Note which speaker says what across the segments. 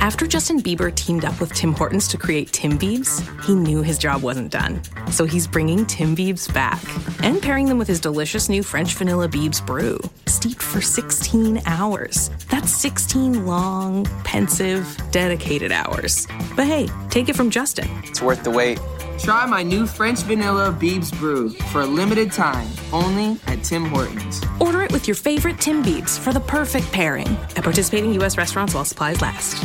Speaker 1: After Justin Bieber teamed up with Tim Hortons to create Tim Biebs, he knew his job wasn't done. So he's bringing Tim Biebs back and pairing them with his delicious new French vanilla Biebs brew, steeped for 16 hours. That's 16 long, pensive, dedicated hours. But hey, take it from Justin.
Speaker 2: It's worth the wait.
Speaker 3: Try my new French vanilla Biebs brew for a limited time, only at Tim Hortons.
Speaker 1: Order it with your favorite Tim Biebs for the perfect pairing at participating U.S. restaurants while supplies last.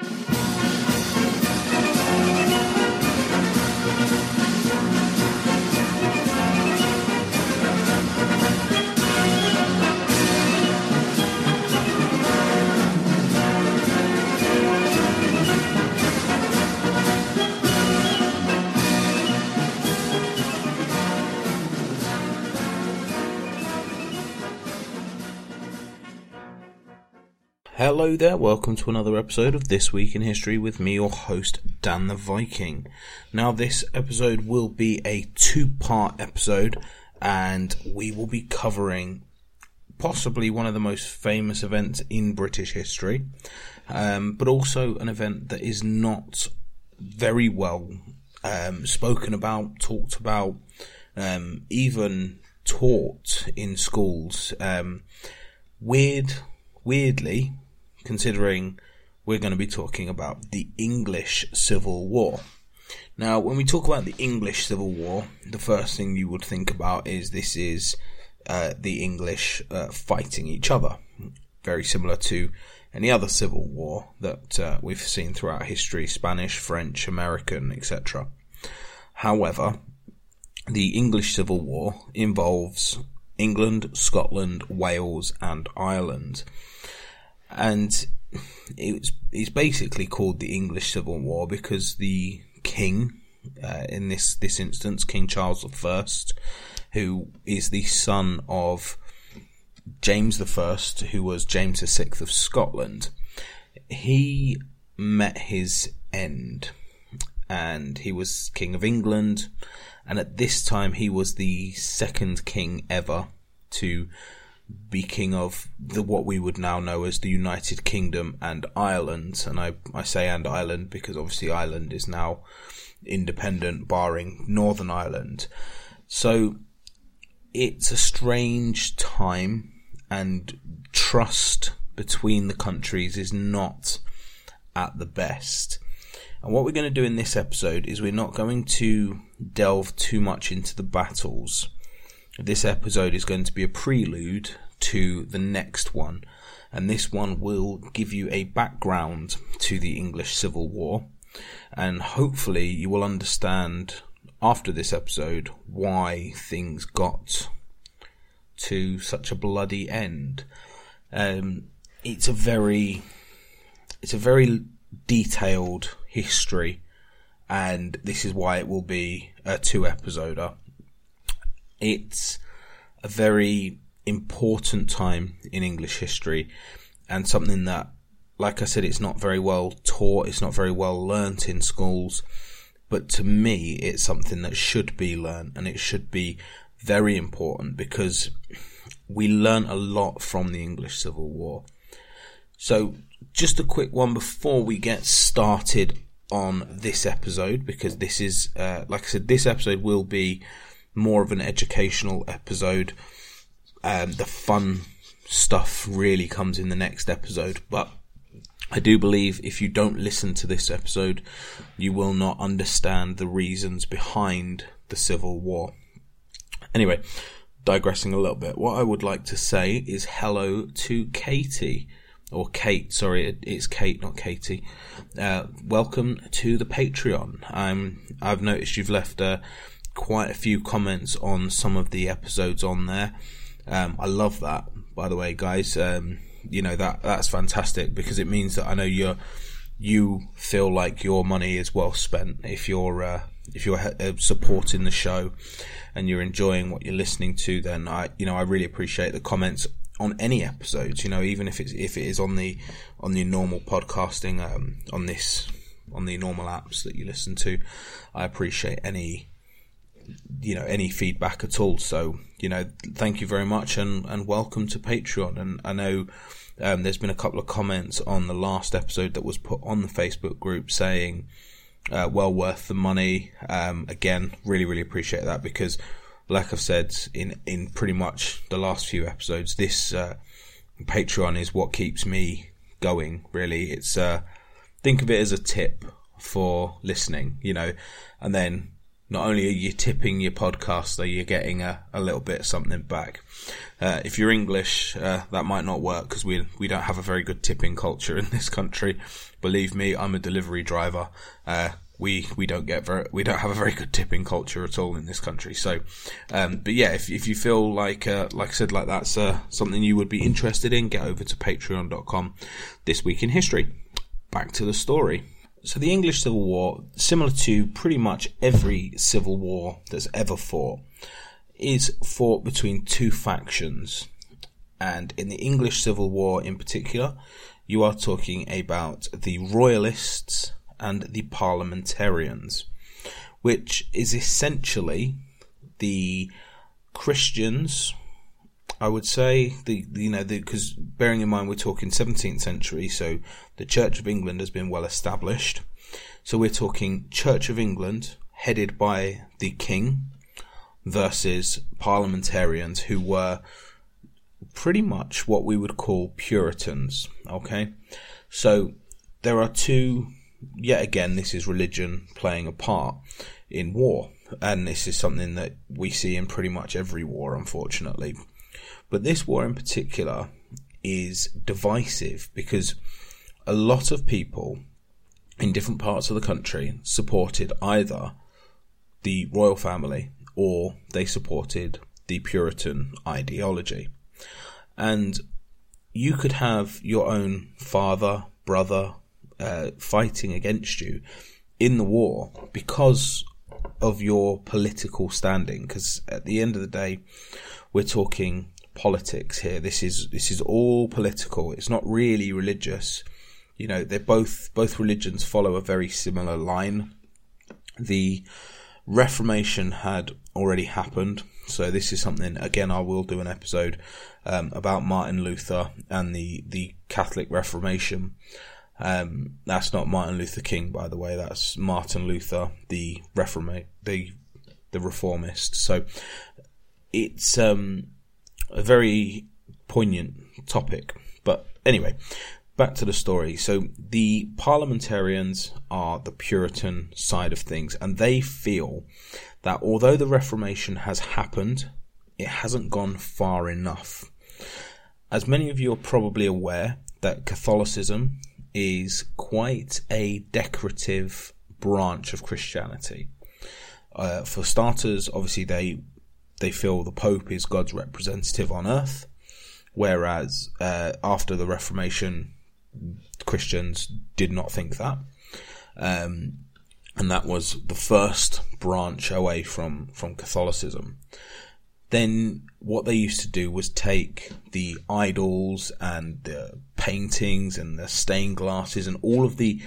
Speaker 4: Thank you.
Speaker 5: Hello there, welcome to another episode of This Week in History with me, your host, Dan the Viking. Now, this episode will be a two part episode, and we will be covering possibly one of the most famous events in British history, um, but also an event that is not very well um, spoken about, talked about, um, even taught in schools. Um, weird, weirdly, considering we're going to be talking about the English Civil War. Now, when we talk about the English Civil War, the first thing you would think about is this is uh, the English uh, fighting each other, very similar to any other civil war that uh, we've seen throughout history Spanish, French, American, etc. However, the English Civil War involves England, Scotland, Wales, and Ireland and it's it's basically called the English Civil War because the king, uh, in this this instance, King Charles I, who is the son of James I, who was James VI of Scotland, he met his end, and he was King of England, and at this time he was the second king ever to be king of the what we would now know as the United Kingdom and Ireland. And I, I say and Ireland because obviously Ireland is now independent, barring Northern Ireland. So it's a strange time, and trust between the countries is not at the best. And what we're going to do in this episode is we're not going to delve too much into the battles this episode is going to be a prelude to the next one, and this one will give you a background to the English Civil War, and hopefully you will understand after this episode why things got to such a bloody end. Um, it's a very, it's a very detailed history, and this is why it will be a two episoder it's a very important time in English history and something that, like I said, it's not very well taught, it's not very well learnt in schools. But to me, it's something that should be learnt and it should be very important because we learn a lot from the English Civil War. So, just a quick one before we get started on this episode, because this is, uh, like I said, this episode will be more of an educational episode. Um, the fun stuff really comes in the next episode, but I do believe if you don't listen to this episode, you will not understand the reasons behind the Civil War. Anyway, digressing a little bit, what I would like to say is hello to Katie. Or Kate, sorry, it's Kate, not Katie. Uh, welcome to the Patreon. I'm, I've noticed you've left a quite a few comments on some of the episodes on there. Um, I love that, by the way, guys. Um, you know that that's fantastic because it means that I know you're you feel like your money is well spent if you're uh, if you're uh, supporting the show and you're enjoying what you're listening to. Then I you know I really appreciate the comments on any episodes. You know even if it's if it is on the on the normal podcasting um, on this on the normal apps that you listen to. I appreciate any you know any feedback at all. So you know, thank you very much and and welcome to Patreon. And I know. Um, there's been a couple of comments on the last episode that was put on the Facebook group saying, uh, well worth the money. Um, again, really, really appreciate that because, like I've said in in pretty much the last few episodes, this uh, Patreon is what keeps me going. Really, it's uh, think of it as a tip for listening, you know, and then not only are you tipping your podcaster, you're getting a, a little bit of something back. Uh, if you're English, uh, that might not work because we we don't have a very good tipping culture in this country. Believe me, I'm a delivery driver. Uh, we we don't get very we don't have a very good tipping culture at all in this country. So, um, but yeah, if if you feel like uh, like I said, like that's uh, something you would be interested in, get over to Patreon.com. This week in history. Back to the story. So the English Civil War, similar to pretty much every civil war that's ever fought, is fought between two factions. And in the English Civil War in particular, you are talking about the Royalists and the Parliamentarians, which is essentially the Christians I would say the you know because bearing in mind we're talking 17th century, so the Church of England has been well established. So we're talking Church of England headed by the King versus parliamentarians who were pretty much what we would call Puritans. Okay, so there are two. Yet again, this is religion playing a part in war, and this is something that we see in pretty much every war, unfortunately. But this war in particular is divisive because a lot of people in different parts of the country supported either the royal family or they supported the Puritan ideology. And you could have your own father, brother uh, fighting against you in the war because of your political standing. Because at the end of the day, we're talking politics here. This is this is all political. It's not really religious. You know, they both both religions follow a very similar line. The Reformation had already happened, so this is something again I will do an episode um, about Martin Luther and the the Catholic Reformation. Um, that's not Martin Luther King, by the way. That's Martin Luther, the reforma- the the reformist. So it's um, a very poignant topic. But anyway, back to the story. So the parliamentarians are the Puritan side of things, and they feel that although the Reformation has happened, it hasn't gone far enough. As many of you are probably aware, that Catholicism is quite a decorative branch of Christianity. Uh, for starters, obviously they they feel the Pope is God's representative on earth, whereas uh, after the Reformation, Christians did not think that. Um, and that was the first branch away from, from Catholicism. Then what they used to do was take the idols and the paintings and the stained glasses and all of the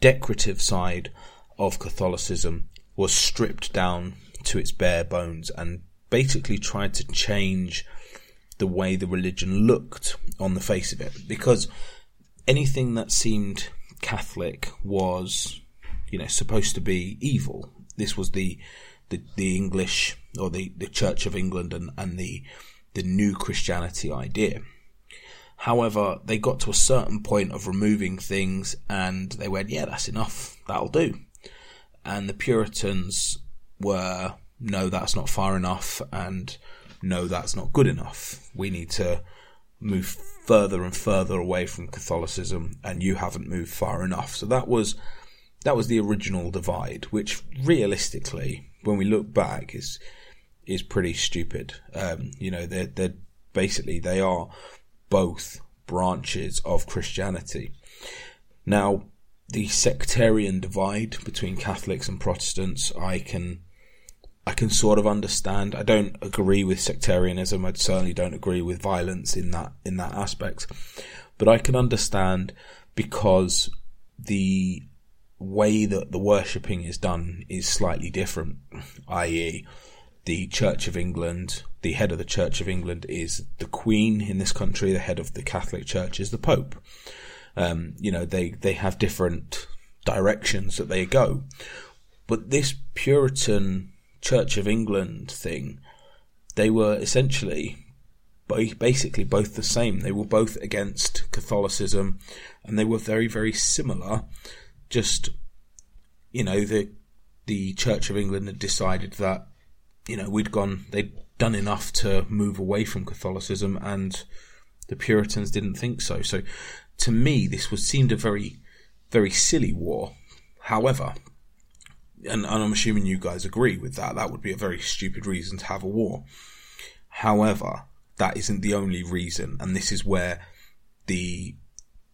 Speaker 5: decorative side of Catholicism was stripped down to its bare bones and basically tried to change the way the religion looked on the face of it because anything that seemed Catholic was, you know, supposed to be evil. This was the the, the English or the, the Church of England and, and the the new Christianity idea. However, they got to a certain point of removing things and they went, yeah, that's enough. That'll do. And the Puritans were no, that's not far enough, and no, that's not good enough. We need to move further and further away from Catholicism, and you haven't moved far enough. So that was that was the original divide, which realistically, when we look back, is is pretty stupid. Um, you know, they're they're basically they are both branches of Christianity. Now, the sectarian divide between Catholics and Protestants, I can I can sort of understand. I don't agree with sectarianism. I certainly don't agree with violence in that in that aspect. But I can understand because the way that the worshipping is done is slightly different, i.e., the Church of England, the head of the Church of England is the Queen in this country, the head of the Catholic Church is the Pope. Um, you know, they, they have different directions that they go. But this Puritan Church of England thing, they were essentially basically both the same. They were both against Catholicism and they were very, very similar. Just, you know, the, the Church of England had decided that you know, we'd gone, they'd done enough to move away from Catholicism, and the Puritans didn't think so. So, to me, this was seemed a very, very silly war. However, and, and I'm assuming you guys agree with that, that would be a very stupid reason to have a war. However, that isn't the only reason, and this is where the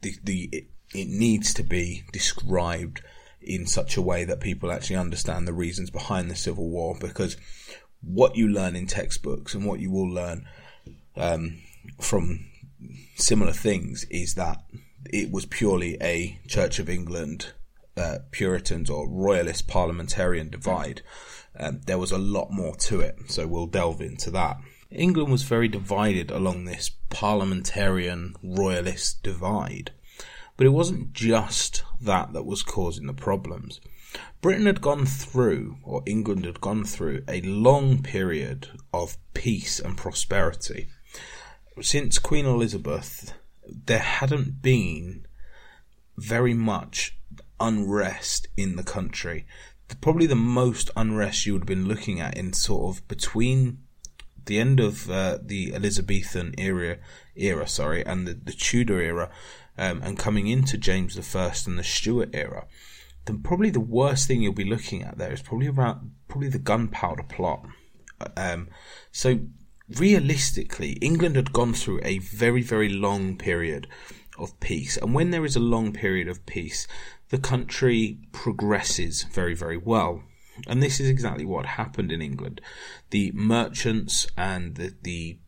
Speaker 5: the the it, it needs to be described in such a way that people actually understand the reasons behind the Civil War because what you learn in textbooks and what you will learn um, from similar things is that it was purely a Church of England uh, Puritans or Royalist parliamentarian divide. Um, there was a lot more to it, so we'll delve into that. England was very divided along this parliamentarian royalist divide, but it wasn't just that that was causing the problems. Britain had gone through, or England had gone through, a long period of peace and prosperity. Since Queen Elizabeth, there hadn't been very much unrest in the country. Probably the most unrest you would have been looking at in sort of between the end of uh, the Elizabethan era, era, sorry, and the, the Tudor era, um, and coming into James I and the Stuart era then probably the worst thing you'll be looking at there is probably around probably the gunpowder plot. Um, so realistically, England had gone through a very very long period of peace, and when there is a long period of peace, the country progresses very very well. And this is exactly what happened in England. The merchants and the, the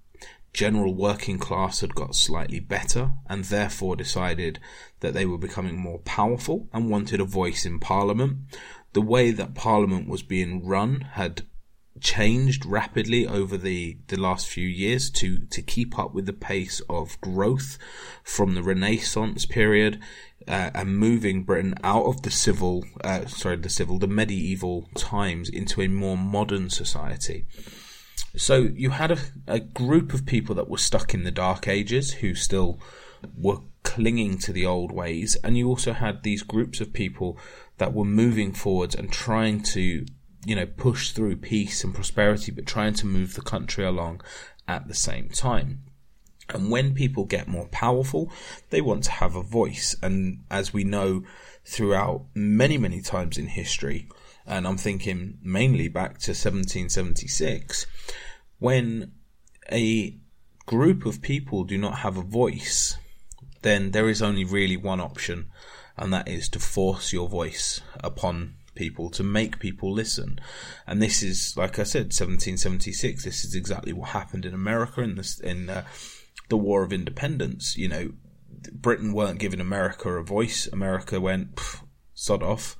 Speaker 5: general working class had got slightly better and therefore decided that they were becoming more powerful and wanted a voice in Parliament. The way that Parliament was being run had changed rapidly over the, the last few years to, to keep up with the pace of growth from the Renaissance period uh, and moving Britain out of the civil, uh, sorry, the civil, the medieval times into a more modern society. So you had a, a group of people that were stuck in the Dark Ages who still were clinging to the old ways, and you also had these groups of people that were moving forwards and trying to, you know, push through peace and prosperity, but trying to move the country along at the same time. And when people get more powerful, they want to have a voice. And as we know throughout many, many times in history, and I'm thinking mainly back to 1776, when a group of people do not have a voice, then there is only really one option, and that is to force your voice upon people to make people listen. And this is, like I said, 1776. This is exactly what happened in America in this in uh, the War of Independence. You know, Britain weren't giving America a voice. America went sod off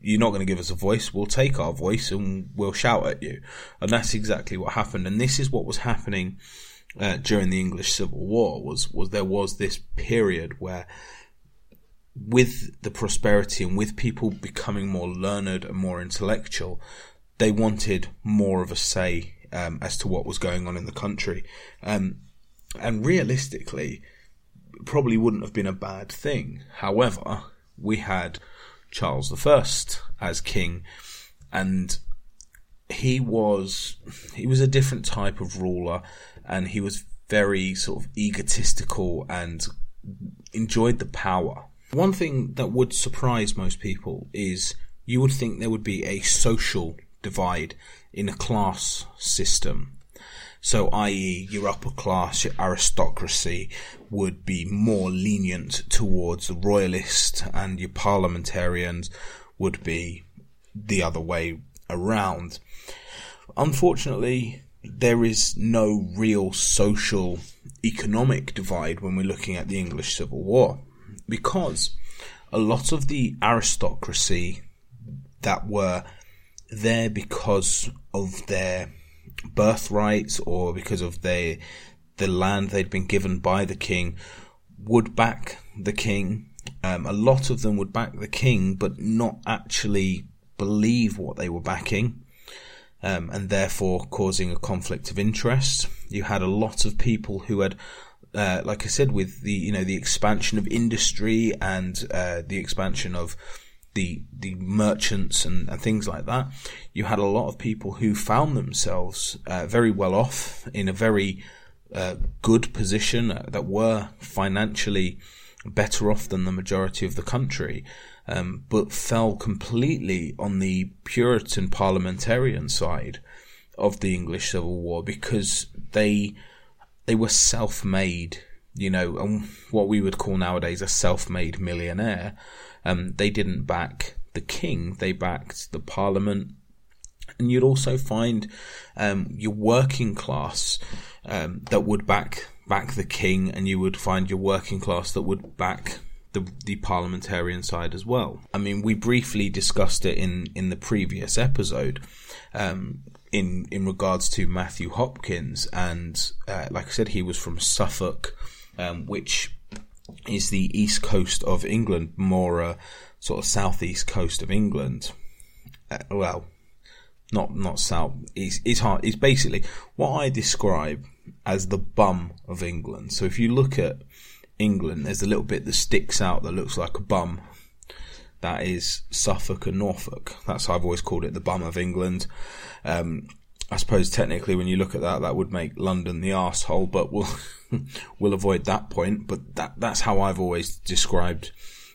Speaker 5: you're not going to give us a voice. We'll take our voice and we'll shout at you. And that's exactly what happened. And this is what was happening uh, during the English Civil War. Was was there was this period where, with the prosperity and with people becoming more learned and more intellectual, they wanted more of a say um, as to what was going on in the country. Um, and realistically, probably wouldn't have been a bad thing. However, we had Charles I as king, and he was he was a different type of ruler, and he was very sort of egotistical and enjoyed the power. One thing that would surprise most people is you would think there would be a social divide in a class system. So, i.e., your upper class, your aristocracy would be more lenient towards the royalists, and your parliamentarians would be the other way around. Unfortunately, there is no real social economic divide when we're looking at the English Civil War because a lot of the aristocracy that were there because of their birthrights or because of their the land they'd been given by the king would back the king. Um, a lot of them would back the king, but not actually believe what they were backing um, and therefore causing a conflict of interest. You had a lot of people who had, uh, like I said, with the you know the expansion of industry and uh, the expansion of the the merchants and, and, things like that. You had a lot of people who found themselves uh, very well off in a very uh, good position uh, that were financially better off than the majority of the country um, but fell completely on the Puritan parliamentarian side of the English Civil War because they they were self-made, you know, what we would call nowadays a self-made millionaire. Um, they didn't back the king; they backed the parliament, and you'd also find um, your working class um, that would back back the king, and you would find your working class that would back the the parliamentarian side as well. I mean, we briefly discussed it in in the previous episode. Um, in in regards to Matthew Hopkins, and uh, like I said, he was from Suffolk, um, which is the east coast of England, more uh, sort of southeast coast of England. Uh, well, not not south. It's it's hard. It's basically what I describe as the bum of England. So if you look at England, there's a little bit that sticks out that looks like a bum. That is Suffolk and Norfolk. That's how I've always called it, the bum of England. Um, I suppose technically, when you look at that, that would make London the asshole, but we'll we'll avoid that point. But that that's how I've always described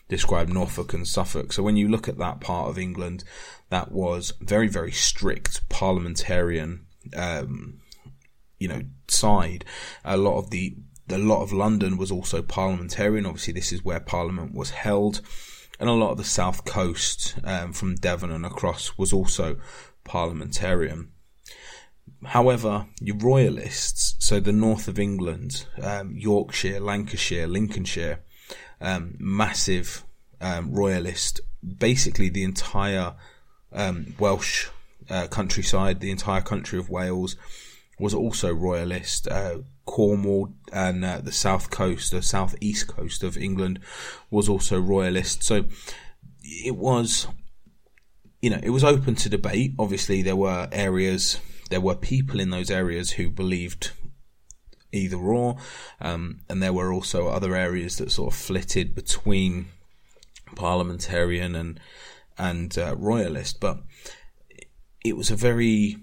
Speaker 5: described Norfolk and Suffolk. So when you look at that part of England, that was very very strict parliamentarian, um, you know, side. A lot of the a lot of London was also parliamentarian. Obviously, this is where Parliament was held, and a lot of the south coast um, from Devon and across was also parliamentarian. However, your royalists, so the north of England, um, Yorkshire, Lancashire, Lincolnshire, um, massive um, royalist, basically the entire um, Welsh uh, countryside, the entire country of Wales was also royalist. Uh, Cornwall and uh, the south coast, the southeast coast of England, was also royalist. So it was, you know, it was open to debate. Obviously, there were areas, there were people in those areas who believed either or, um, and there were also other areas that sort of flitted between parliamentarian and and uh, royalist. But it was a very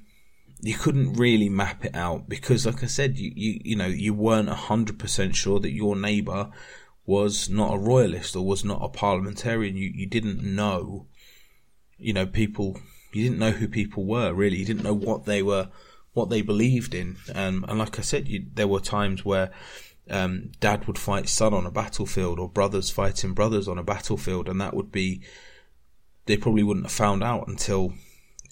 Speaker 5: you couldn't really map it out because, like I said, you you, you know you weren't hundred percent sure that your neighbour was not a royalist or was not a parliamentarian. You you didn't know, you know, people. You didn't know who people were really. You didn't know what they were, what they believed in. Um, and like I said, you, there were times where um, dad would fight son on a battlefield or brothers fighting brothers on a battlefield, and that would be. They probably wouldn't have found out until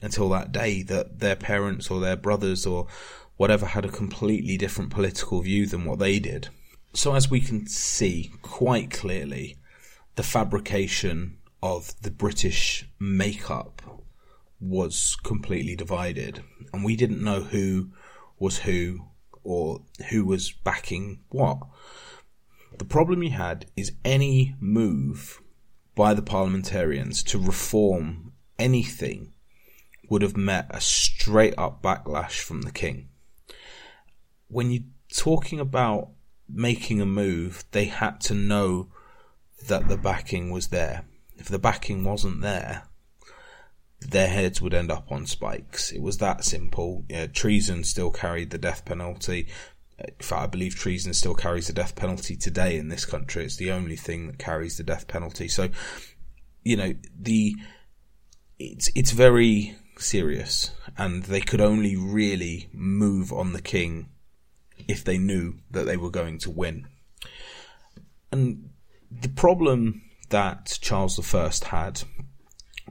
Speaker 5: until that day that their parents or their brothers or whatever had a completely different political view than what they did. So, as we can see quite clearly, the fabrication of the British makeup was completely divided, and we didn't know who was who or who was backing what. The problem you had is any move by the parliamentarians to reform anything would have met a straight up backlash from the king. When you're talking about making a move, they had to know that the backing was there. If the backing wasn't there, their heads would end up on spikes. It was that simple. Treason still carried the death penalty. In fact, I believe treason still carries the death penalty today in this country. It's the only thing that carries the death penalty. So, you know, the it's it's very serious, and they could only really move on the king if they knew that they were going to win. And the problem that Charles I had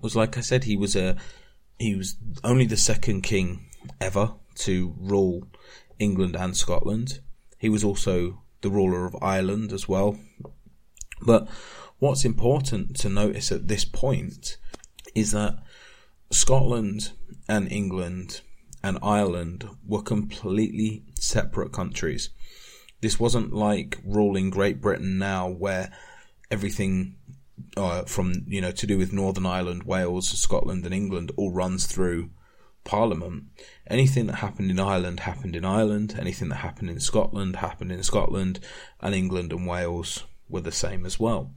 Speaker 5: was, like I said, he was a he was only the second king ever to rule England and Scotland. He was also the ruler of Ireland as well. But what's important to notice at this point is that Scotland and England and Ireland were completely separate countries. This wasn't like ruling Great Britain now, where everything uh, from you know to do with Northern Ireland, Wales, Scotland, and England all runs through Parliament. Anything that happened in Ireland happened in Ireland. Anything that happened in Scotland happened in Scotland, and England and Wales were the same as well.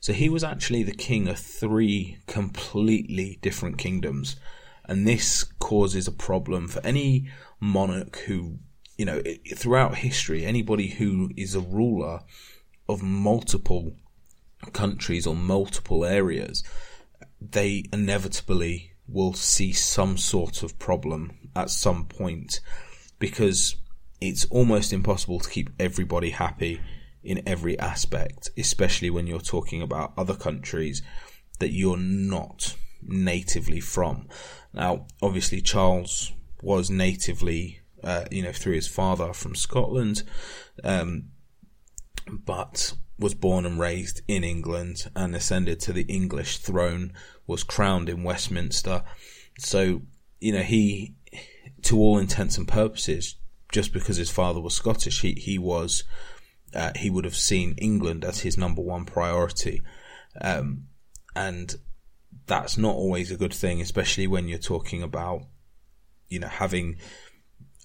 Speaker 5: So he was actually the king of three completely different kingdoms. And this causes a problem for any monarch who, you know, throughout history, anybody who is a ruler of multiple countries or multiple areas, they inevitably will see some sort of problem at some point because it's almost impossible to keep everybody happy in every aspect, especially when you're talking about other countries that you're not natively from. Now, obviously, Charles was natively, uh, you know, through his father from Scotland, um, but was born and raised in England and ascended to the English throne, was crowned in Westminster. So, you know, he, to all intents and purposes, just because his father was Scottish, he, he was uh, he would have seen England as his number one priority. Um, and that's not always a good thing, especially when you're talking about, you know, having,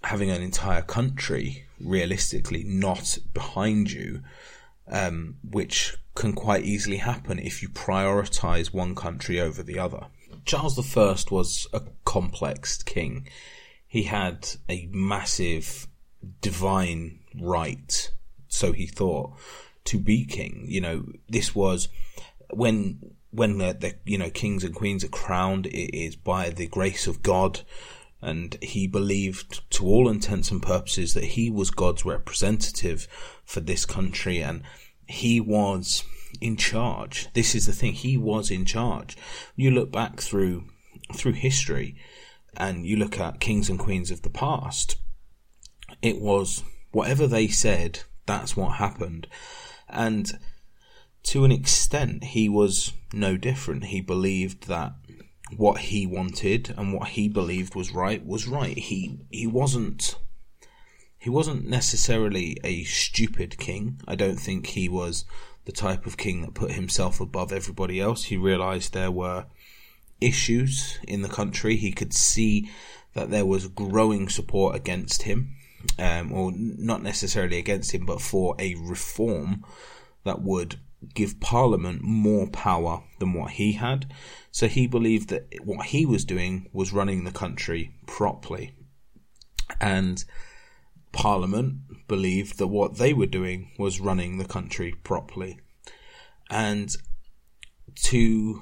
Speaker 5: having an entire country realistically not behind you, um, which can quite easily happen if you prioritize one country over the other. Charles I was a complex king. He had a massive divine right so he thought, to be king. You know, this was when when the, the you know kings and queens are crowned. It is by the grace of God, and he believed, to all intents and purposes, that he was God's representative for this country, and he was in charge. This is the thing; he was in charge. You look back through through history, and you look at kings and queens of the past. It was whatever they said that's what happened. And to an extent, he was no different. He believed that what he wanted and what he believed was right was right. He he wasn't he wasn't necessarily a stupid king. I don't think he was the type of king that put himself above everybody else. He realized there were issues in the country. He could see that there was growing support against him um, or not necessarily against him, but for a reform that would give Parliament more power than what he had. So he believed that what he was doing was running the country properly. And Parliament believed that what they were doing was running the country properly. And to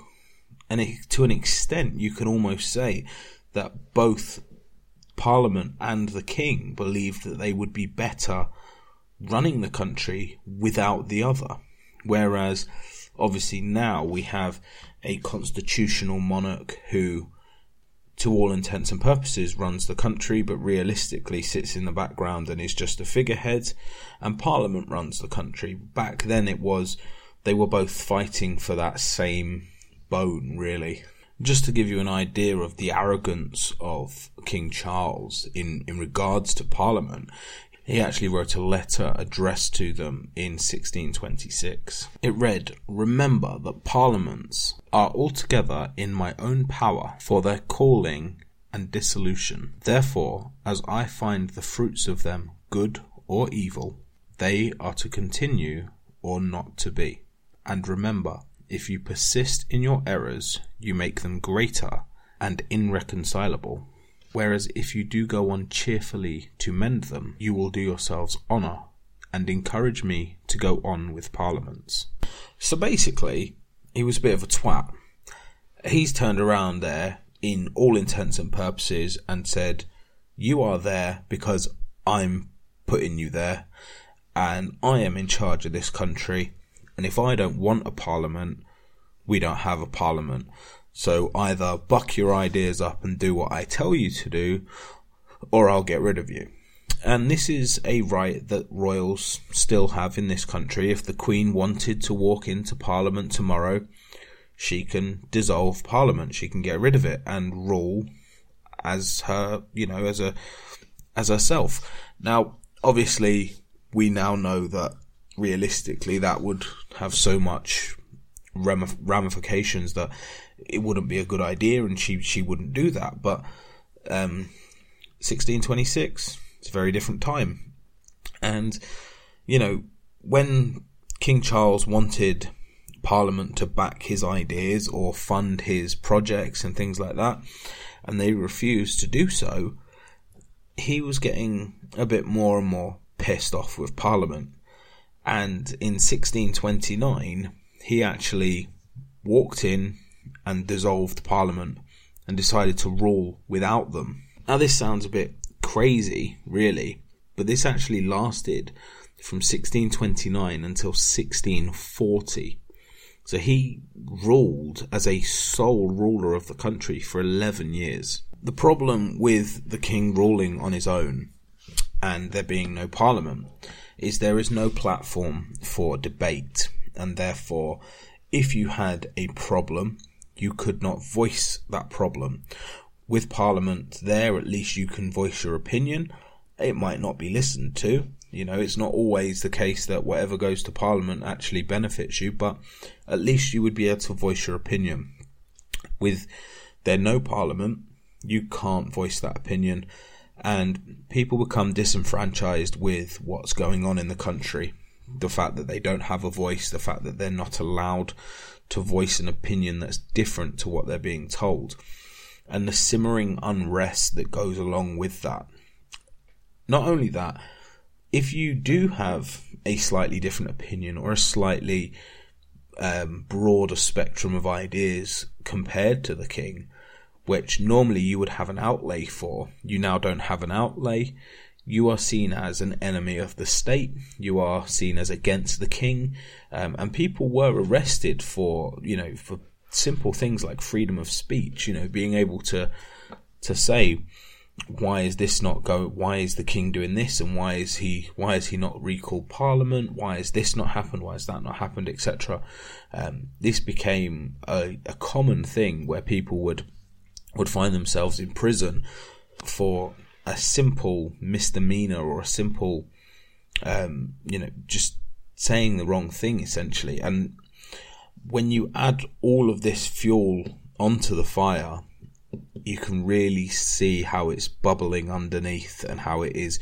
Speaker 5: and to an extent, you can almost say that both Parliament and the King believed that they would be better running the country without the other. Whereas, obviously, now we have a constitutional monarch who, to all intents and purposes, runs the country, but realistically sits in the background and is just a figurehead, and Parliament runs the country. Back then, it was they were both fighting for that same bone, really just to give you an idea of the arrogance of King Charles in, in regards to Parliament, he actually wrote a letter addressed to them in 1626. It read, Remember that parliaments are altogether in my own power for their calling and dissolution. Therefore, as I find the fruits of them good or evil, they are to continue or not to be. And remember, if you persist in your errors, you make them greater and irreconcilable. Whereas if you do go on cheerfully to mend them, you will do yourselves honour and encourage me to go on with parliaments. So basically, he was a bit of a twat. He's turned around there in all intents and purposes and said, You are there because I'm putting you there and I am in charge of this country. And if I don't want a parliament, we don't have a parliament. So either buck your ideas up and do what I tell you to do, or I'll get rid of you. And this is a right that royals still have in this country. If the Queen wanted to walk into Parliament tomorrow, she can dissolve Parliament. She can get rid of it and rule as her, you know, as a, as herself. Now, obviously, we now know that realistically that would have so much ramifications that it wouldn't be a good idea and she, she wouldn't do that. But, um, 1626, it's a very different time. And, you know, when King Charles wanted Parliament to back his ideas or fund his projects and things like that, and they refused to do so, he was getting a bit more and more pissed off with Parliament. And in 1629, he actually walked in and dissolved Parliament and decided to rule without them. Now, this sounds a bit crazy, really, but this actually lasted from 1629 until 1640. So he ruled as a sole ruler of the country for 11 years. The problem with the king ruling on his own and there being no parliament is there is no platform for debate and therefore if you had a problem you could not voice that problem with Parliament there, at least you can voice your opinion. It might not be listened to. You know, it's not always the case that whatever goes to Parliament actually benefits you, but at least you would be able to voice your opinion. With there no Parliament, you can't voice that opinion, and people become disenfranchised with what's going on in the country. The fact that they don't have a voice, the fact that they're not allowed to voice an opinion that's different to what they're being told and the simmering unrest that goes along with that. Not only that, if you do have a slightly different opinion or a slightly um, broader spectrum of ideas compared to the king, which normally you would have an outlay for, you now don't have an outlay. You are seen as an enemy of the state. You are seen as against the king, um, and people were arrested for, you know, for simple things like freedom of speech, you know, being able to to say why is this not go why is the king doing this? And why is he why is he not recalled parliament? Why has this not happened? Why has that not happened? etc um, this became a, a common thing where people would would find themselves in prison for a simple misdemeanor or a simple um, you know just saying the wrong thing essentially and when you add all of this fuel onto the fire, you can really see how it's bubbling underneath and how it is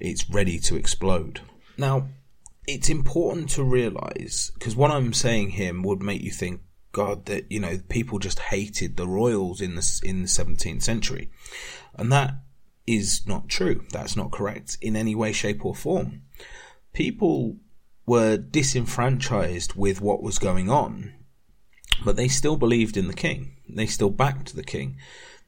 Speaker 5: it's ready to explode. Now, it's important to realize because what I'm saying here would make you think, God, that you know people just hated the royals in the in the 17th century, and that is not true. That's not correct in any way, shape, or form. People were disenfranchised with what was going on, but they still believed in the king. They still backed the king.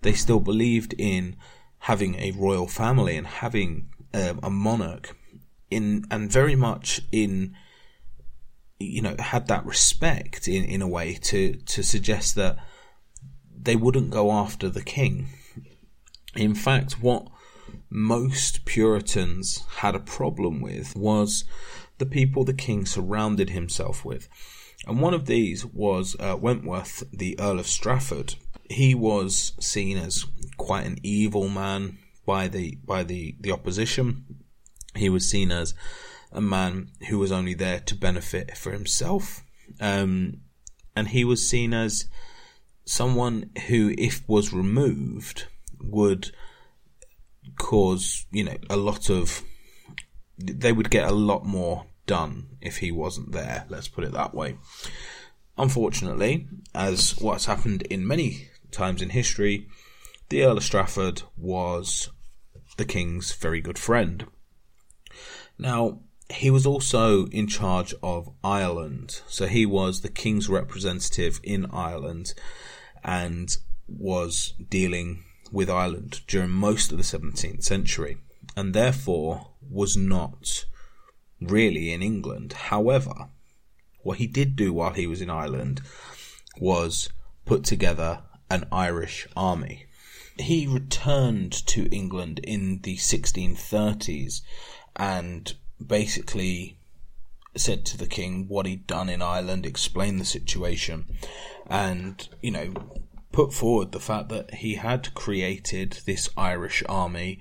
Speaker 5: They still believed in having a royal family and having um, a monarch in, and very much in, you know, had that respect in, in a way to, to suggest that they wouldn't go after the king. In fact, what most Puritans had a problem with was the people the king surrounded himself with. And one of these was uh, Wentworth, the Earl of Strafford. He was seen as quite an evil man by the by the, the opposition. He was seen as a man who was only there to benefit for himself. Um, and he was seen as someone who, if was removed, would cause, you know, a lot of they would get a lot more done if he wasn't there, let's put it that way. Unfortunately, as what's happened in many times in history, the Earl of Strafford was the king's very good friend. Now, he was also in charge of Ireland, so he was the king's representative in Ireland, and was dealing with Ireland during most of the 17th century and therefore was not really in England. However, what he did do while he was in Ireland was put together an Irish army. He returned to England in the 1630s and basically said to the king what he'd done in Ireland, explained the situation, and, you know, put forward the fact that he had created this Irish army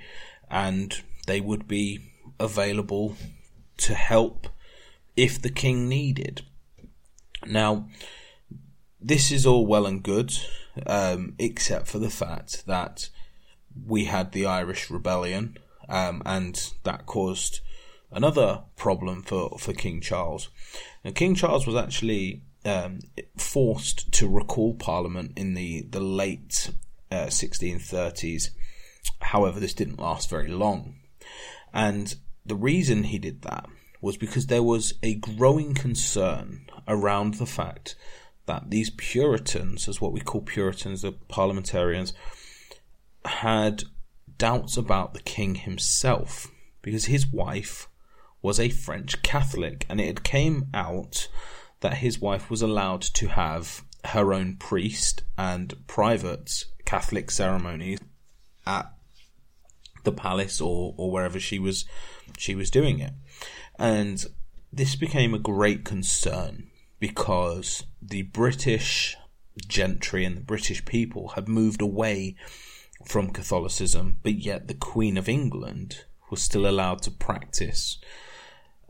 Speaker 5: and they would be available to help if the king needed. Now, this is all well and good, um, except for the fact that we had the Irish Rebellion, um, and that caused another problem for, for King Charles. Now, King Charles was actually um, forced to recall Parliament in the, the late uh, 1630s. However, this didn't last very long. And the reason he did that was because there was a growing concern around the fact that these Puritans, as what we call Puritans, the parliamentarians, had doubts about the king himself because his wife was a French Catholic and it had came out that his wife was allowed to have her own priest and private Catholic ceremonies at the palace or, or wherever she was she was doing it. And this became a great concern because the British gentry and the British people had moved away from Catholicism, but yet the Queen of England was still allowed to practice.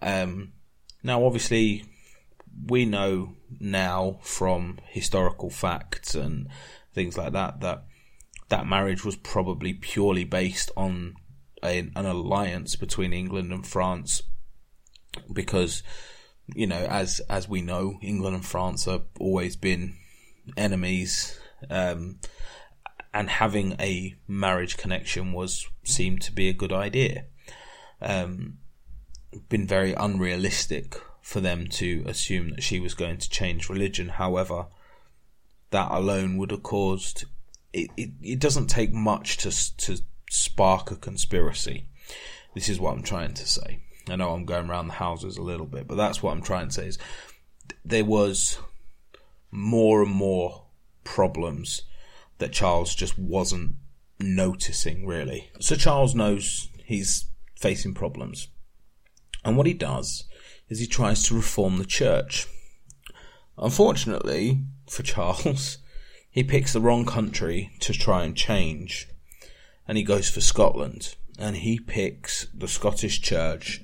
Speaker 5: Um, now, obviously, we know now from historical facts and things like that that that marriage was probably purely based on a, an alliance between England and France because you know as as we know England and France have always been enemies um, and having a marriage connection was seemed to be a good idea. Um, been very unrealistic for them to assume that she was going to change religion however that alone would have caused it, it, it doesn't take much to to spark a conspiracy. This is what I'm trying to say. I know I'm going around the houses a little bit, but that's what I'm trying to say is there was more and more problems that Charles just wasn't noticing really. So Charles knows he's facing problems. And what he does is he tries to reform the church. Unfortunately for Charles, he picks the wrong country to try and change, and he goes for Scotland, and he picks the Scottish Church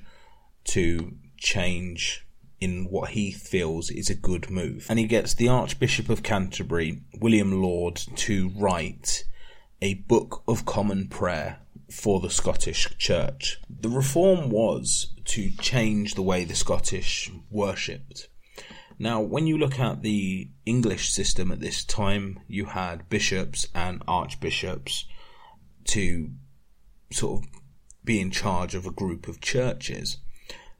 Speaker 5: to change in what he feels is a good move. And he gets the Archbishop of Canterbury, William Laud, to write a Book of Common Prayer for the Scottish Church. The reform was to change the way the Scottish worshipped. Now, when you look at the English system at this time, you had bishops and archbishops to sort of be in charge of a group of churches.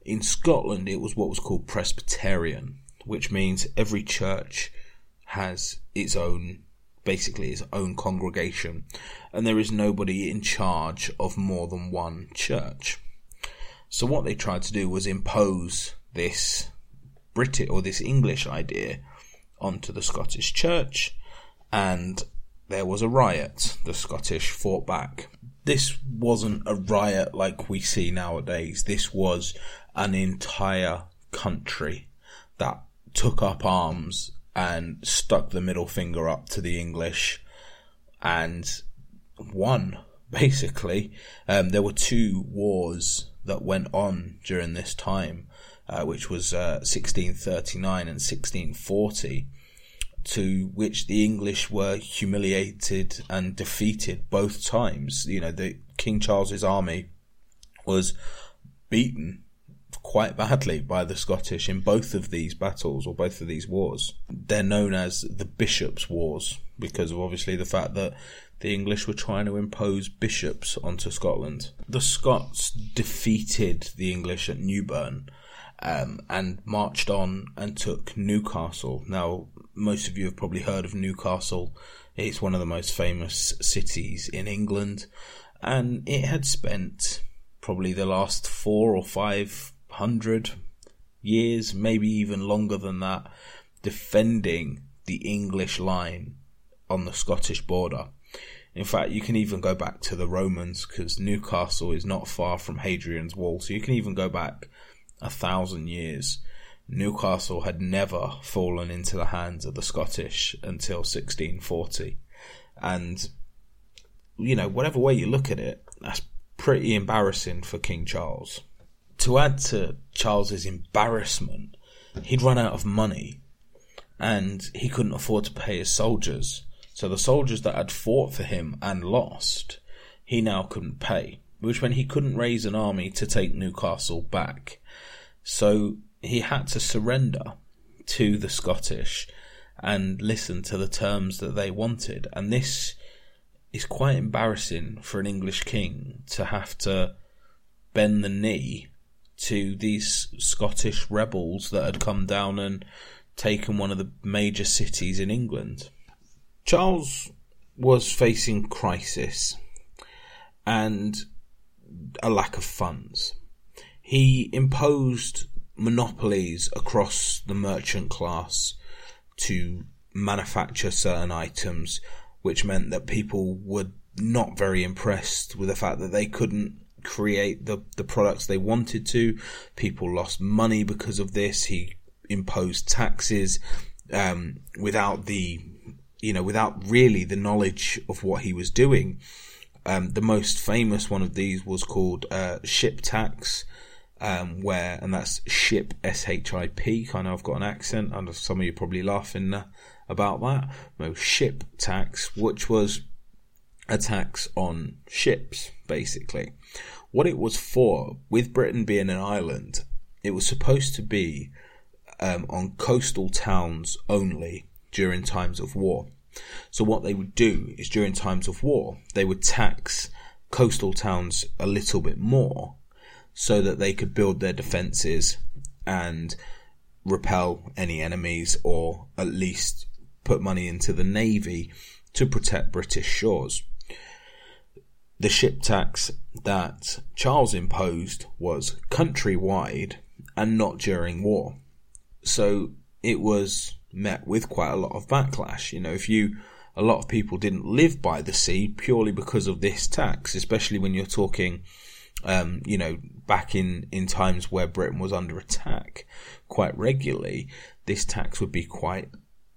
Speaker 5: In Scotland, it was what was called Presbyterian, which means every church has its own, basically his own congregation, and there is nobody in charge of more than one church. So what they tried to do was impose this British or this English idea onto the Scottish Church, and there was a riot. The Scottish fought back. This wasn't a riot like we see nowadays. This was an entire country that took up arms and stuck the middle finger up to the English and won, basically. Um, there were two wars that went on during this time uh, which was uh, 1639 and 1640, to which the English were humiliated and defeated both times. You know, the King Charles's army was beaten quite badly by the Scottish in both of these battles or both of these wars. They're known as the Bishops' Wars because of obviously the fact that the English were trying to impose bishops onto Scotland. The Scots defeated the English at Newburn um, and marched on and took Newcastle. Now, most of you have probably heard of Newcastle. It's one of the most famous cities in England, and it had spent probably the last four or five hundred years, maybe even longer than that, defending the English line on the Scottish border. In fact, you can even go back to the Romans because Newcastle is not far from Hadrian's Wall, so you can even go back a thousand years. Newcastle had never fallen into the hands of the Scottish until 1640. And, you know, whatever way you look at it, that's pretty embarrassing for King Charles. To add to Charles's embarrassment, he'd run out of money and he couldn't afford to pay his soldiers. So the soldiers that had fought for him and lost, he now couldn't pay, which meant he couldn't raise an army to take Newcastle back. So he had to surrender to the Scottish and listen to the terms that they wanted. And this is quite embarrassing for an English king to have to bend the knee to these Scottish rebels that had come down and taken one of the major cities in England. Charles was facing crisis and a lack of funds. He imposed monopolies across the merchant class to manufacture certain items, which meant that people were not very impressed with the fact that they couldn't create the, the products they wanted to. People lost money because of this. He imposed taxes um, without the, you know, without really the knowledge of what he was doing. Um, the most famous one of these was called uh, ship tax, um, where, and that's ship, S-H-I-P, kind of, I've got an accent, and some of you probably laughing uh, about that. No, ship tax, which was a tax on ships, basically. What it was for, with Britain being an island, it was supposed to be um, on coastal towns only during times of war. So what they would do is during times of war, they would tax coastal towns a little bit more so that they could build their defenses and repel any enemies or at least put money into the navy to protect British shores. The ship tax that Charles imposed was countrywide and not during war. So it was met with quite a lot of backlash. You know, if you, a lot of people didn't live by the sea purely because of this tax, especially when you're talking, um, you know, back in, in times where Britain was under attack quite regularly, this tax would be quite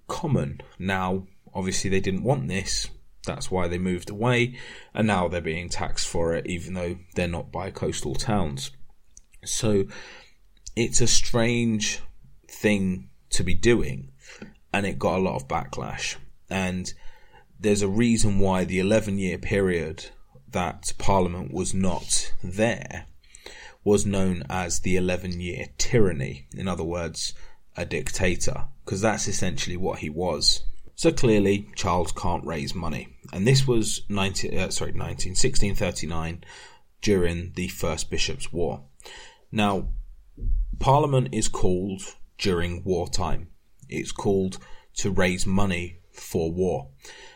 Speaker 5: common. Now, obviously they didn't want this. That's why they moved away. And now they're being taxed for it, even though they're not by coastal towns. So it's a strange thing to be doing. And it got a lot of backlash. And there's a reason why the 11 year period that Parliament was not there was known as the 11 year tyranny. In other words, a dictator, because that's essentially what he was. So clearly, Charles can't raise money. And this was 19, uh, sorry, 19, 1639 during the First Bishops' War. Now, Parliament is called during wartime. It's called to raise money for war.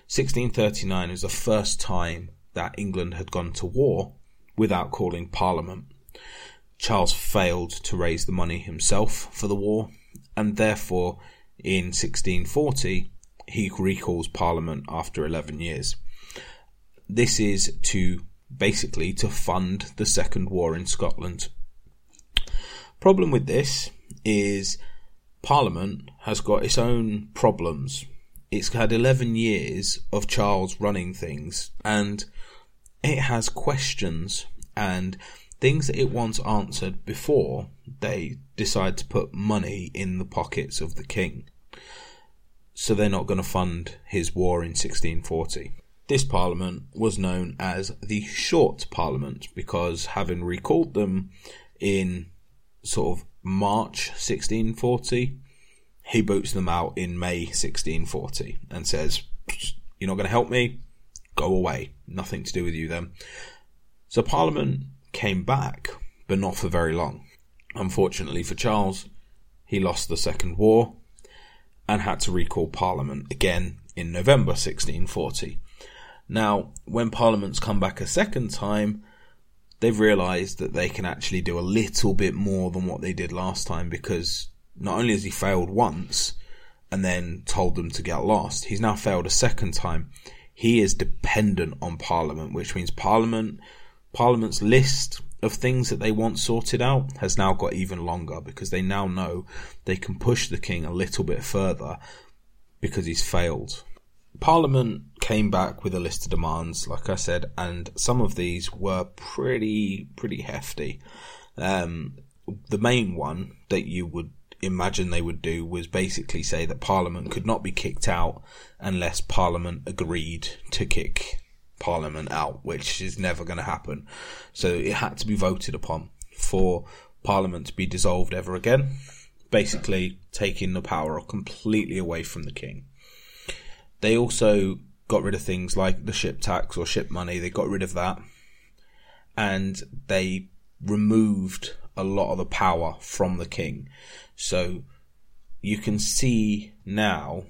Speaker 5: 1639 is the first time that England had gone to war without calling Parliament. Charles failed to raise the money himself for the war, and therefore, in 1640, he recalls Parliament after 11 years. This is to basically to fund the Second War in Scotland. Problem with this is Parliament has got its own problems. It's had 11 years of Charles running things, and it has questions and things that it wants answered before they decide to put money in the pockets of the king. So they're not going to fund his war in 1640. This parliament was known as the Short Parliament because having recalled them in sort of March 1640, he boots them out in May 1640 and says, You're not going to help me? Go away. Nothing to do with you then. So Parliament came back, but not for very long. Unfortunately for Charles, he lost the Second War, and had to recall Parliament again in November 1640. Now, when Parliament's come back a second time, they've realised that they can actually do a little bit more than what they did last time because not only has he failed once and then told them to get lost, he's now failed a second time. He is dependent on Parliament, which means Parliament, Parliament's list of things that they want sorted out has now got even longer because they now know they can push the king a little bit further because he's failed. Parliament came back with a list of demands, like I said, and some of these were pretty pretty hefty. Um, the main one that you would imagine they would do was basically say that Parliament could not be kicked out unless Parliament agreed to kick Parliament out, which is never going to happen. So it had to be voted upon for Parliament to be dissolved ever again, basically taking the power completely away from the King. They also got rid of things like the ship tax or ship money. They got rid of that. And they removed a lot of the power from the king. So you can see now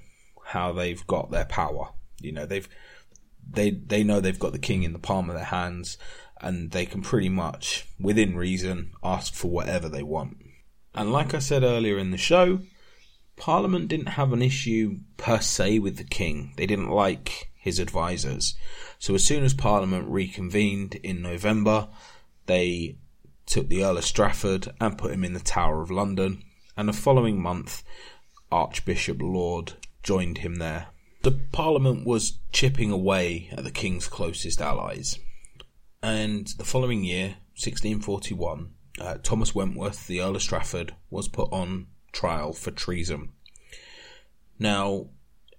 Speaker 5: how they've got their power. You know, they've, they, they know they've got the king in the palm of their hands and they can pretty much, within reason, ask for whatever they want. And like I said earlier in the show, Parliament didn't have an issue per se with the king. They didn't like his advisors. So as soon as Parliament reconvened in November, they took the Earl of Strafford and put him in the Tower of London. And the following month, Archbishop Laud joined him there. The Parliament was chipping away at the king's closest allies. And the following year, 1641, uh, Thomas Wentworth, the Earl of Strafford, was put on trial for treason. Now,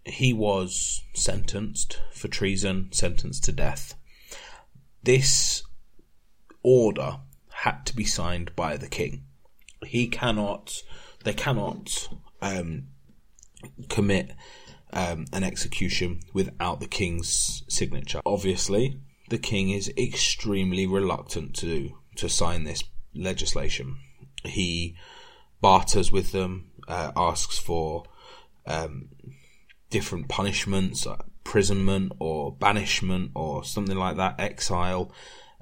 Speaker 5: he was sentenced for treason, sentenced to death. This order had to be signed by the king. He cannot, they cannot um, commit um, an execution without the king's signature. Obviously, the king is extremely reluctant to to sign this legislation. He barters with them, uh, asks for um, different punishments, uh, imprisonment or banishment or something like that, exile,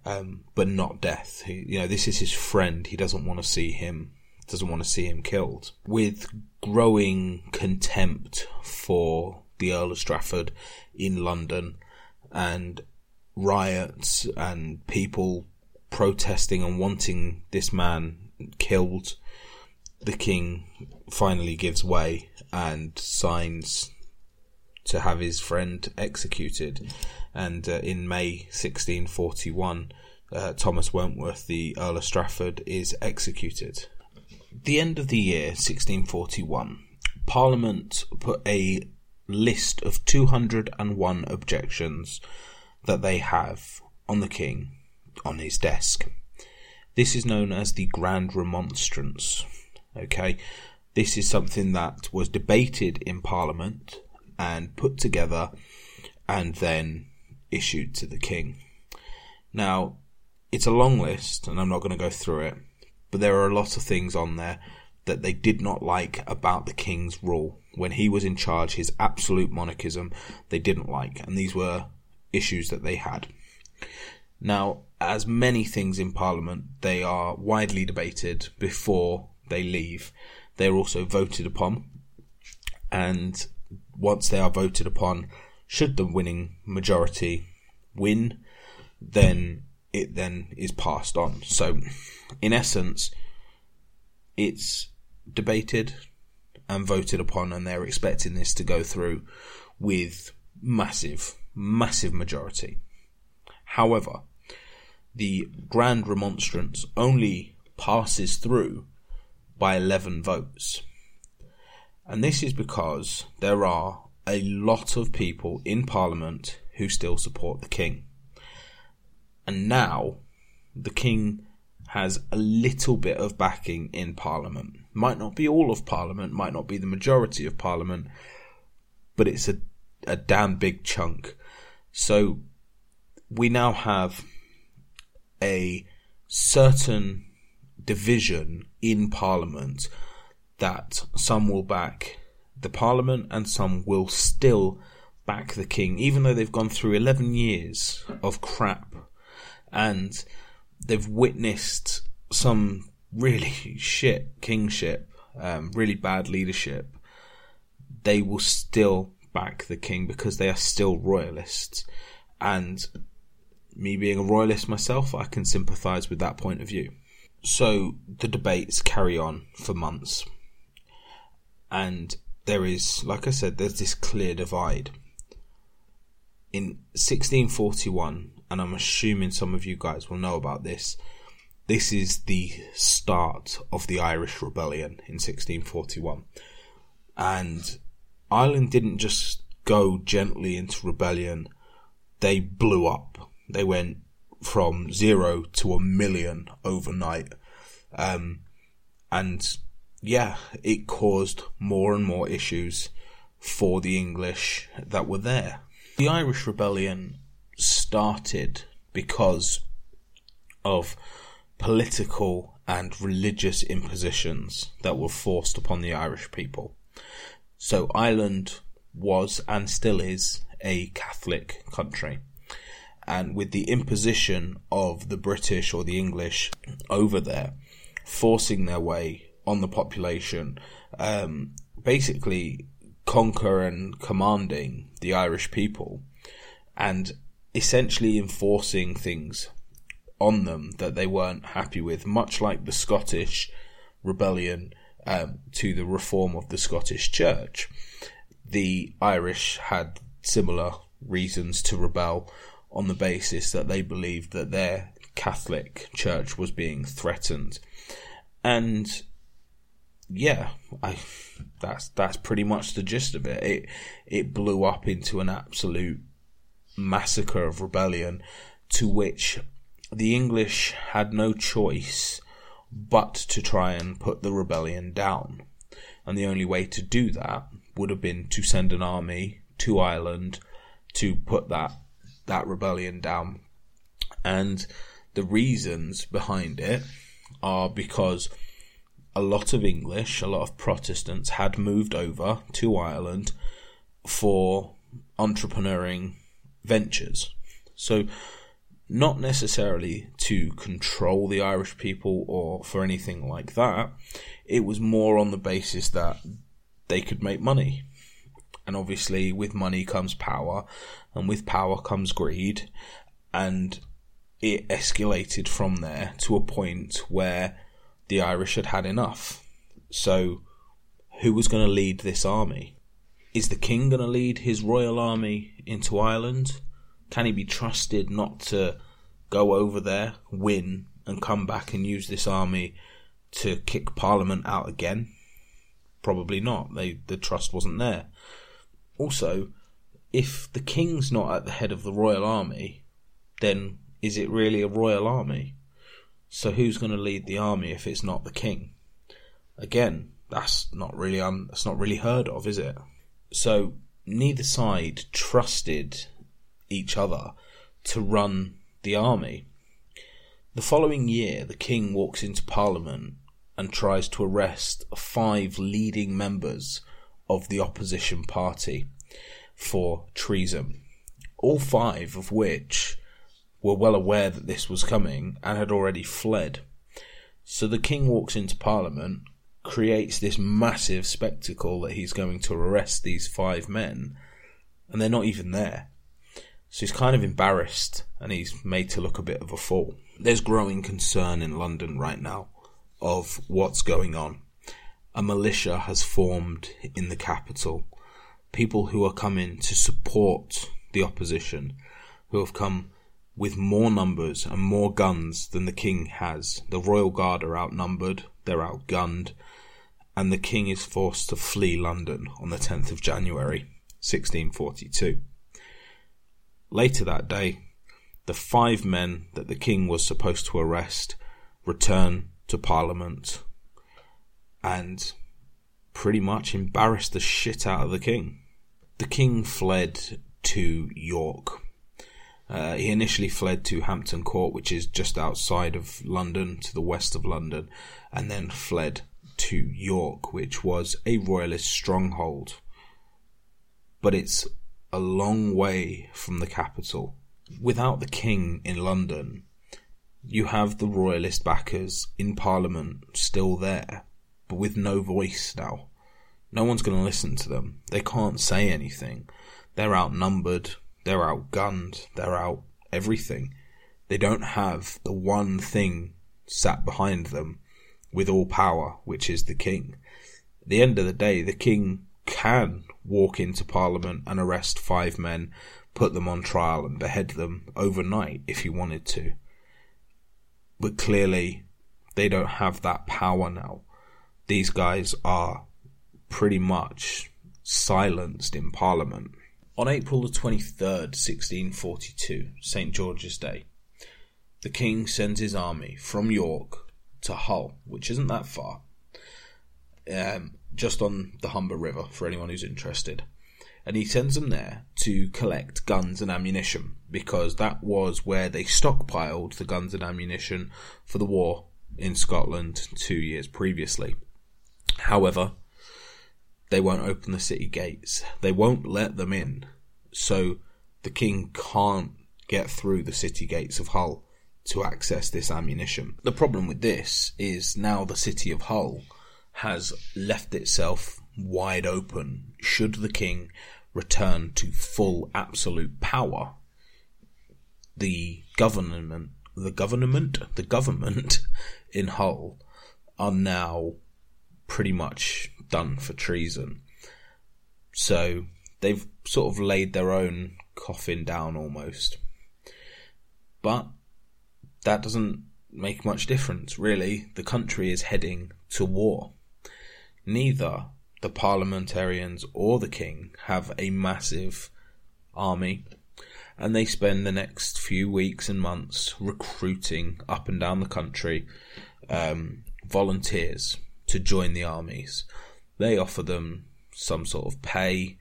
Speaker 5: um, but not death. He, you know, this is his friend. He doesn't want to see him, doesn't want to see him killed. With growing contempt for the Earl of Strafford in London and riots and people protesting and wanting this man killed, the king finally gives way and signs to have his friend executed. And uh, in May 1641, uh, Thomas Wentworth, the Earl of Strafford, is executed. The end of the year 1641, Parliament put a list of 201 objections that they have on the king on his desk. This is known as the Grand Remonstrance. Okay, this is something that was debated in Parliament and put together and then issued to the King. Now, it's a long list, and I'm not going to go through it, but there are a lot of things on there that they did not like about the King's rule. When he was in charge, his absolute monarchism, they didn't like, and these were issues that they had. Now, as many things in Parliament, they are widely debated before they leave. They're also voted upon, and once they are voted upon, should the winning majority win, then it then is passed on. So, in essence, it's debated and voted upon, and they're expecting this to go through with massive, massive majority. However, the Grand Remonstrance only passes through by 11 votes. And this is because there are a lot of people in Parliament who still support the King. And now the King has a little bit of backing in Parliament. Might not be all of Parliament, might not be the majority of Parliament, but it's a, a damn big chunk. So we now have a certain division in Parliament that some will back the Parliament and some will still back the king, even though they've gone through 11 years of crap and they've witnessed some really shit kingship, um, really bad leadership. They will still back the king because they are still royalists. And me being a royalist myself, I can sympathise with that point of view. So the debates carry on for months. And there is, like I said, there's this clear divide. In 1641, and I'm assuming some of you guys will know about this, this is the start of the Irish Rebellion in 1641. And Ireland didn't just go gently into rebellion, they blew up. They went from zero to a million overnight. Um, and yeah, it caused more and more issues for the English that were there. The Irish Rebellion started because of political and religious impositions that were forced upon the Irish people. So Ireland was and still is a Catholic country. And with the imposition of the British or the English over there, forcing their way on the population, um, basically conquer and commanding the Irish people, and essentially enforcing things on them that they weren't happy with, much like the Scottish rebellion um, to the reform of the Scottish Church. The Irish had similar reasons to rebel on the basis that they believed that their Catholic Church was being threatened. And yeah, I that's that's pretty much the gist of it. It it blew up into an absolute massacre of rebellion to which the English had no choice but to try and put the rebellion down. And the only way to do that would have been to send an army to Ireland to put that that rebellion down. And the reasons behind it are because a lot of English, a lot of Protestants had moved over to Ireland for entrepreneuring ventures. So not necessarily to control the Irish people or for anything like that. It was more on the basis that they could make money. And obviously, with money comes power, and with power comes greed. And it escalated from there to a point where the Irish had had enough. So, who was going to lead this army? Is the king going to lead his royal army into Ireland? Can he be trusted not to go over there, win, and come back and use this army to kick Parliament out again? Probably not. They the trust wasn't there. Also, if the king's not at the head of the royal army, then is it really a royal army? So who's going to lead the army if it's not the king? Again, that's not really that's not really heard of, is it? So neither side trusted each other to run the army. The following year, the king walks into parliament and tries to arrest five leading members of the opposition party for treason. All five of which were well aware that this was coming and had already fled. So the king walks into parliament, creates this massive spectacle that he's going to arrest these five men, and they're not even there. So he's kind of embarrassed and he's made to look a bit of a fool. There's growing concern in London right now of what's going on. A militia has formed in the capital. People who are coming to support the opposition, who have come with more numbers and more guns than the king has. The royal guard are outnumbered, they're outgunned, and the king is forced to flee London on the 10th of January, 1642. Later that day, the five men that the king was supposed to arrest return to Parliament and pretty much embarrassed the shit out of the king. The king fled to York. Uh, he initially fled to Hampton Court, which is just outside of London, to the west of London, and then fled to York, which was a royalist stronghold. But it's a long way from the capital. Without the king in London, you have the royalist backers in Parliament still there, but with no voice now. No one's going to listen to them. They can't say anything. They're outnumbered, they're outgunned, they're out everything. They don't have the one thing sat behind them with all power, which is the king. At the end of the day, the king can walk into parliament and arrest five men, put them on trial and behead them overnight if he wanted to. But clearly, they don't have that power now. These guys are pretty much silenced in parliament. On April the 23rd, 1642, St. George's Day, the king sends his army from York to Hull, which isn't that far, um, just on the Humber River for anyone who's interested. And he sends them there to collect guns and ammunition because that was where they stockpiled the guns and ammunition for the war in Scotland two years previously. However, they won't open the city gates. They won't let them in. So the king can't get through the city gates of Hull to access this ammunition. The problem with this is now the city of Hull has left itself wide open should the king return to full absolute power. The government, the government, the government in Hull are now pretty much done for treason. So they've sort of laid their own coffin down almost. But that doesn't make much difference, really. The country is heading to war. Neither the parliamentarians or the king have a massive army, and they spend the next few weeks and months recruiting up and down the country um, volunteers to join the armies. They offer them some sort of pay,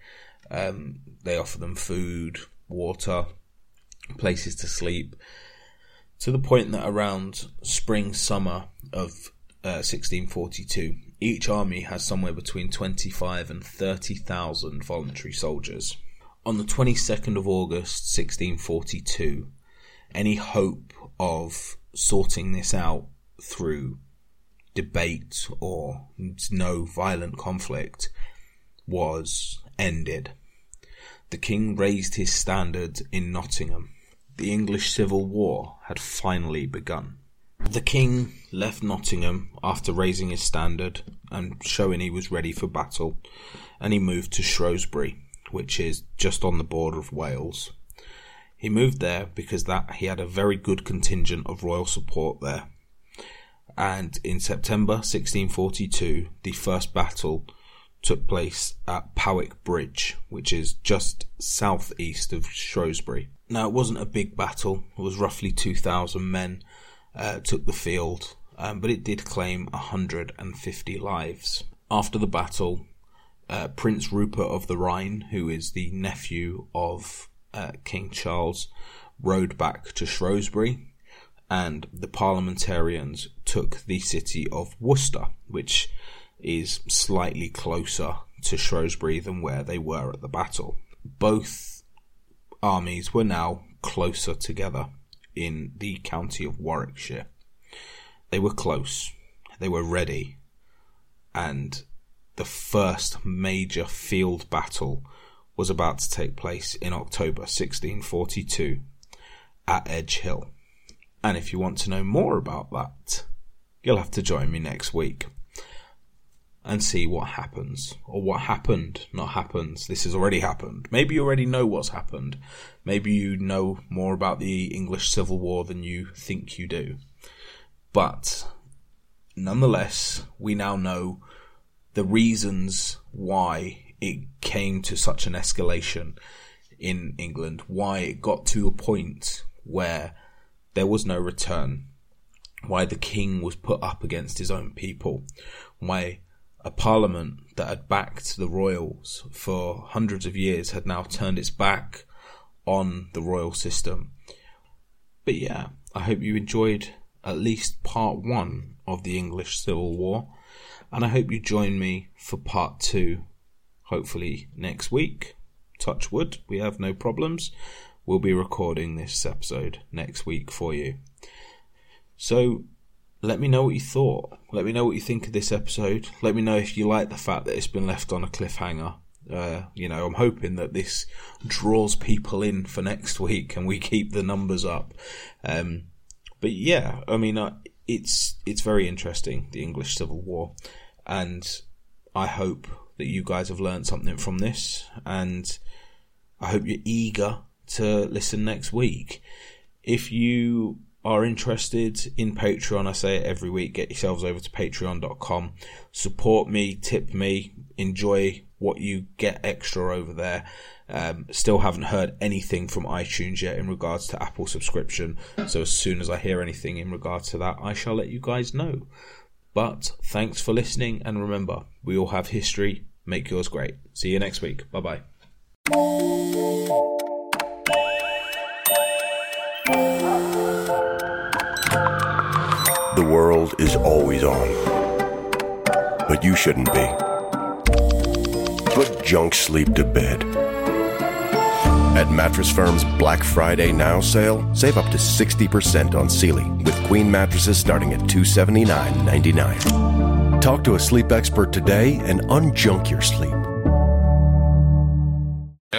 Speaker 5: um, they offer them food, water, places to sleep, to the point that around spring summer of uh, 1642, each army has somewhere between 25 and 30,000 voluntary soldiers. On the 22nd of August 1642, any hope of sorting this out through debate or no violent conflict was ended. The king raised his standard in Nottingham. The English Civil War had finally begun. The king left Nottingham after raising his standard and showing he was ready for battle, and he moved to Shrewsbury, which is just on the border of Wales. He moved there because that he had a very good contingent of royal support there and in September 1642, the first battle took place at Powick Bridge, which is just southeast of Shrewsbury. Now, it wasn't a big battle, it was roughly 2,000 men uh, took the field, um, but it did claim 150 lives. After the battle, uh, Prince Rupert of the Rhine, who is the nephew of uh, King Charles, rode back to Shrewsbury and the parliamentarians took the city of Worcester, which is slightly closer to Shrewsbury than where they were at the battle. Both armies were now closer together in the county of Warwickshire. They were close, they were ready, and the first major field battle was about to take place in October 1642 at Edge Hill. And if you want to know more about that, you'll have to join me next week and see what happens or what happened, not happens. This has already happened. Maybe you already know what's happened. Maybe you know more about the English Civil War than you think you do. But nonetheless, we now know the reasons why it came to such an escalation in England, why it got to a point where there was no return, why the king was put up against his own people, why a parliament that had backed the royals for hundreds of years had now turned its back on the royal system. But yeah, I hope you enjoyed at least part one of the English Civil War. And I hope you join me for part two, hopefully next week. Touch wood, we have no problems. We'll be recording this episode next week for you. So let me know what you thought. Let me know what you think of this episode. Let me know if you like the fact that it's been left on a cliffhanger. Uh, you know, I'm hoping that this draws people in for next week and we keep the numbers up. Um, but yeah, I mean, uh, it's it's very interesting the English Civil War, and I hope that you guys have learned something from this, and I hope you're eager to listen next week. If you are interested in Patreon, I say it every week, get yourselves over to patreon.com. Support me, tip me, enjoy what you get extra over there. Um, still haven't heard anything from iTunes yet in regards to Apple subscription. So as soon as I hear anything in regards to that, I shall let you guys know. But thanks for listening, and remember, we all have history. Make yours great. See you next week. Bye bye.
Speaker 2: The world is always on. But you shouldn't be. Put junk sleep to bed. At Mattress Firm's Black Friday Now sale, save up to 60% on Sealy with queen mattresses starting at $279.99. Talk to a sleep expert today and unjunk your sleep.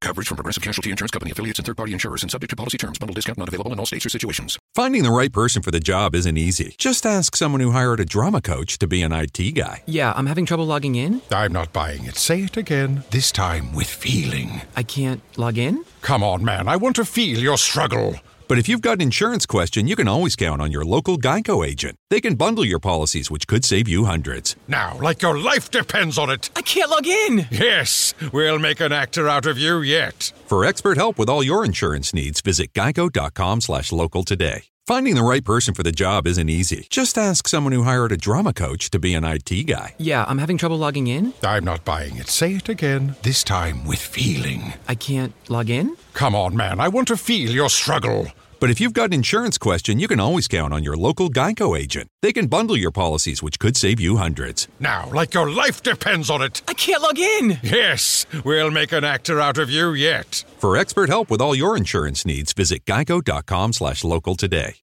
Speaker 6: Coverage from Progressive Casualty Insurance Company affiliates and third party insurers and subject to policy terms. Bundle discount not available in all states or situations.
Speaker 7: Finding the right person for the job isn't easy. Just ask someone who hired a drama coach to be an IT guy.
Speaker 8: Yeah, I'm having trouble logging in.
Speaker 9: I'm not buying it. Say it again, this time with feeling.
Speaker 8: I can't log in?
Speaker 9: Come on, man. I want to feel your struggle.
Speaker 7: But if you've got an insurance question, you can always count on your local Geico agent. They can bundle your policies, which could save you hundreds.
Speaker 9: Now, like your life depends on it.
Speaker 8: I can't log in.
Speaker 9: Yes, we'll make an actor out of you yet.
Speaker 7: For expert help with all your insurance needs, visit geico.com slash local today. Finding the right person for the job isn't easy. Just ask someone who hired a drama coach to be an IT guy.
Speaker 8: Yeah, I'm having trouble logging in.
Speaker 9: I'm not buying it. Say it again, this time with feeling.
Speaker 8: I can't log in?
Speaker 9: Come on, man. I want to feel your struggle.
Speaker 7: But if you've got an insurance question, you can always count on your local Geico agent. They can bundle your policies, which could save you hundreds.
Speaker 9: Now, like your life depends on it.
Speaker 8: I can't log in.
Speaker 9: Yes, we'll make an actor out of you yet.
Speaker 7: For expert help with all your insurance needs, visit geico.com slash local today.